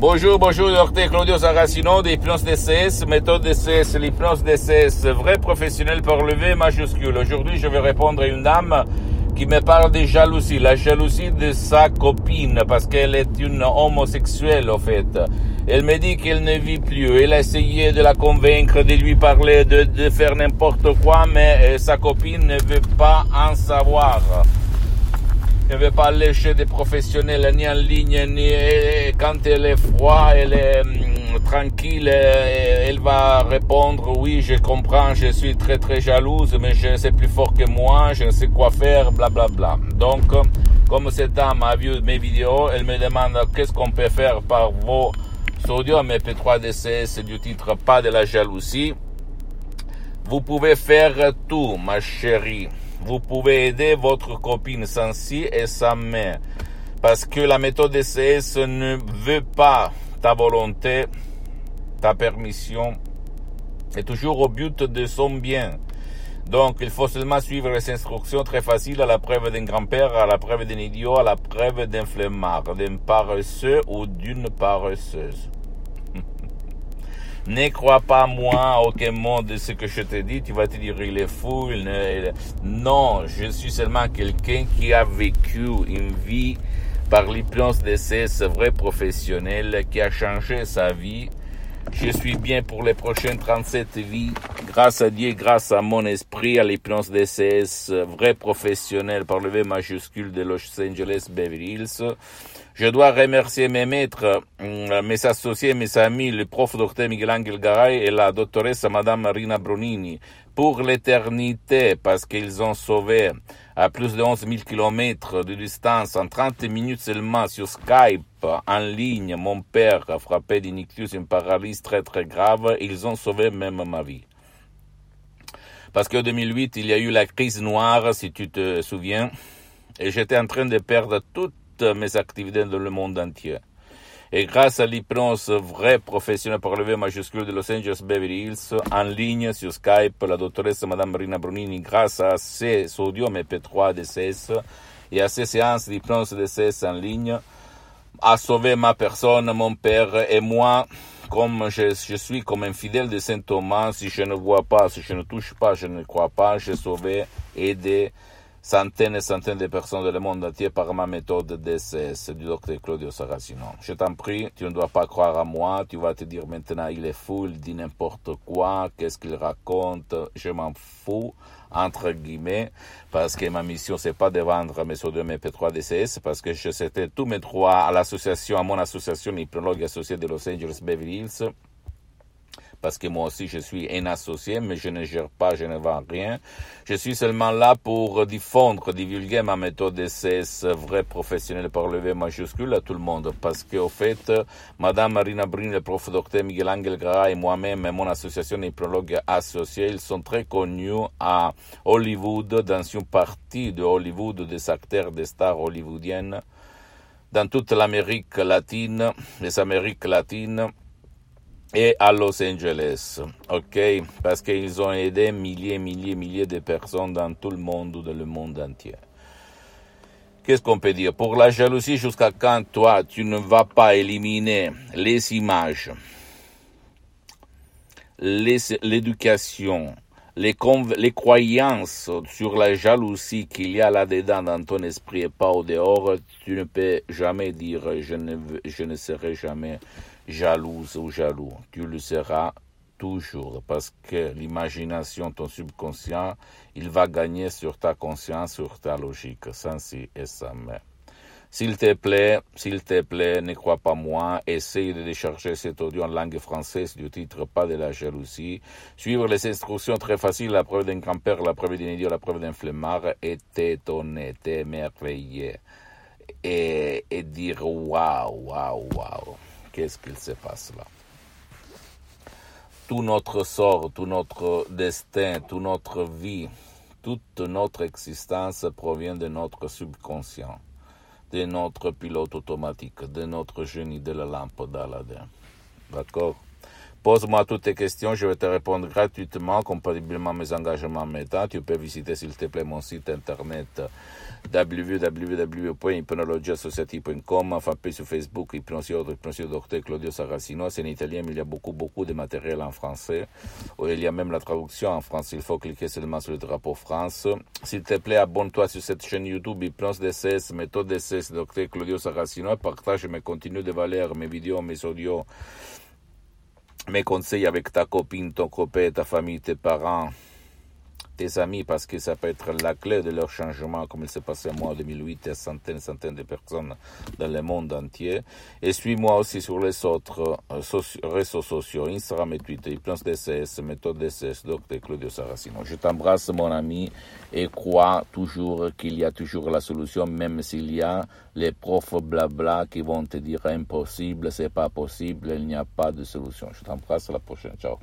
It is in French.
Bonjour, bonjour, docteur Claudio Saracino d'hypnose DCS, méthode DCS, l'hypnose DCS, vrai professionnel par le majuscule. Aujourd'hui, je vais répondre à une dame qui me parle de jalousie, la jalousie de sa copine, parce qu'elle est une homosexuelle, en fait. Elle me dit qu'elle ne vit plus. Elle a essayé de la convaincre, de lui parler, de, de faire n'importe quoi, mais euh, sa copine ne veut pas en savoir. Ne veut pas aller chez des professionnels, ni en ligne, ni quand elle est froide, elle est hum, tranquille, elle va répondre oui, je comprends, je suis très très jalouse, mais je c'est plus fort que moi, je sais quoi faire, bla bla bla. Donc, comme cette dame a vu mes vidéos, elle me demande qu'est-ce qu'on peut faire par vos audios MP3 DCS du titre Pas de la jalousie. Vous pouvez faire tout, ma chérie vous pouvez aider votre copine sans et sans mais. Parce que la méthode DCS ne veut pas ta volonté, ta permission, et toujours au but de son bien. Donc, il faut seulement suivre les instructions très faciles à la preuve d'un grand-père, à la preuve d'un idiot, à la preuve d'un flemmard, d'un paresseux ou d'une paresseuse. Ne crois pas moi aucun mot de ce que je te dis. Tu vas te dire il est fou. Il ne... Non, je suis seulement quelqu'un qui a vécu une vie par l'hypnose de ces vrais professionnels qui a changé sa vie. Je suis bien pour les prochaines 37 vies. Grâce à Dieu, grâce à mon esprit, à l'hypnose DCS, vrai professionnel par le V majuscule de Los Angeles Beverly Hills. Je dois remercier mes maîtres, mm, mes associés, mes amis, le prof docteur Miguel Angel Garay et la doctoresse Madame Marina Bronini pour l'éternité parce qu'ils ont sauvé à plus de 11 000 kilomètres de distance en 30 minutes seulement sur Skype en ligne mon père frappé d'ictus une paralysie très très grave. Ils ont sauvé même ma vie. Parce qu'en 2008, il y a eu la crise noire, si tu te souviens, et j'étais en train de perdre toute mes activités dans le monde entier. Et grâce à l'hypnose vrai professionnel par le V majuscule de Los Angeles Beverly Hills, en ligne sur Skype, la doctoresse Madame Marina Brunini, grâce à ses sodium MP3 DCS et à ses séances d'hypnose DCS en ligne, a sauvé ma personne, mon père et moi, comme je, je, suis comme un fidèle de Saint Thomas, si je ne vois pas, si je ne touche pas, je ne crois pas, j'ai sauvé, aidé, centaines et centaines de personnes dans le monde entier par ma méthode DCS du docteur Claudio Saracino. Je t'en prie, tu ne dois pas croire à moi, tu vas te dire maintenant il est fou, il dit n'importe quoi, qu'est-ce qu'il raconte, je m'en fous, entre guillemets, parce que ma mission c'est pas de vendre mes sodium MP3 DCS, parce que je cétais tous mes droits à l'association, à mon association hypnologue associée de Los Angeles Beverly Hills, parce que moi aussi je suis un associé, mais je ne gère pas, je ne vends rien. Je suis seulement là pour diffondre, divulguer ma méthode DCS vrai professionnel par le V majuscule à tout le monde, parce qu'au fait, Madame Marina Brin, le prof docteur Miguel Angel Gara et moi-même et mon association hypnologue associée, ils sont très connus à Hollywood, dans une partie de Hollywood, des acteurs, des stars hollywoodiennes, dans toute l'Amérique latine, les Amériques latines, et à Los Angeles, ok, parce qu'ils ont aidé milliers, milliers, milliers de personnes dans tout le monde, dans le monde entier. Qu'est-ce qu'on peut dire? Pour la jalousie, jusqu'à quand toi, tu ne vas pas éliminer les images, l'éducation, les, croyances sur la jalousie qu'il y a là-dedans dans ton esprit et pas au dehors, tu ne peux jamais dire je ne serai jamais jalouse ou jaloux. Tu le seras toujours parce que l'imagination, ton subconscient, il va gagner sur ta conscience, sur ta logique, sans si et sans mais. S'il te plaît, s'il te plaît, ne crois pas moi, essaye de décharger cet audio en langue française du titre Pas de la jalousie, suivre les instructions très faciles, la preuve d'un grand-père, la preuve d'un idiot, la preuve d'un flemmard, et t'étonner, t'émerveiller, et, et dire waouh, waouh, waouh qu'est-ce qu'il se passe là. Tout notre sort, tout notre destin, toute notre vie, toute notre existence provient de notre subconscient, de notre pilote automatique, de notre génie de la lampe d'Aladin. D'accord? Pose-moi toutes tes questions, je vais te répondre gratuitement, compatiblement à mes engagements méta. Tu peux visiter, s'il te plaît, mon site internet www.hypnologieassociative.com, enfin, sur Facebook, Hypnosio, Hypnosio Docteur Claudio Saracino. C'est en italien, mais il y a beaucoup, beaucoup de matériel en français. Il y a même la traduction en France. Il faut cliquer seulement sur le drapeau France. S'il te plaît, abonne-toi sur cette chaîne YouTube Hypnose DCS, méthode DCS, Docteur Claudio Saracino. Partage mes contenus de valeur, mes vidéos, mes audios mes conseils avec ta copine, ton copain, ta famille, tes parents, tes amis, parce que ça peut être la clé de leur changement, comme il s'est passé moi en 2008 à centaines et centaines de personnes dans le monde entier. Et suis-moi aussi sur les autres euh, réseaux sociaux, Instagram et Twitter, Plans DCS, Méthode DCS, Dr. Claudio Saracino. Je t'embrasse, mon ami, et crois toujours qu'il y a toujours la solution, même s'il y a les profs blabla qui vont te dire impossible, c'est pas possible, il n'y a pas de solution. Je t'embrasse, à la prochaine. Ciao.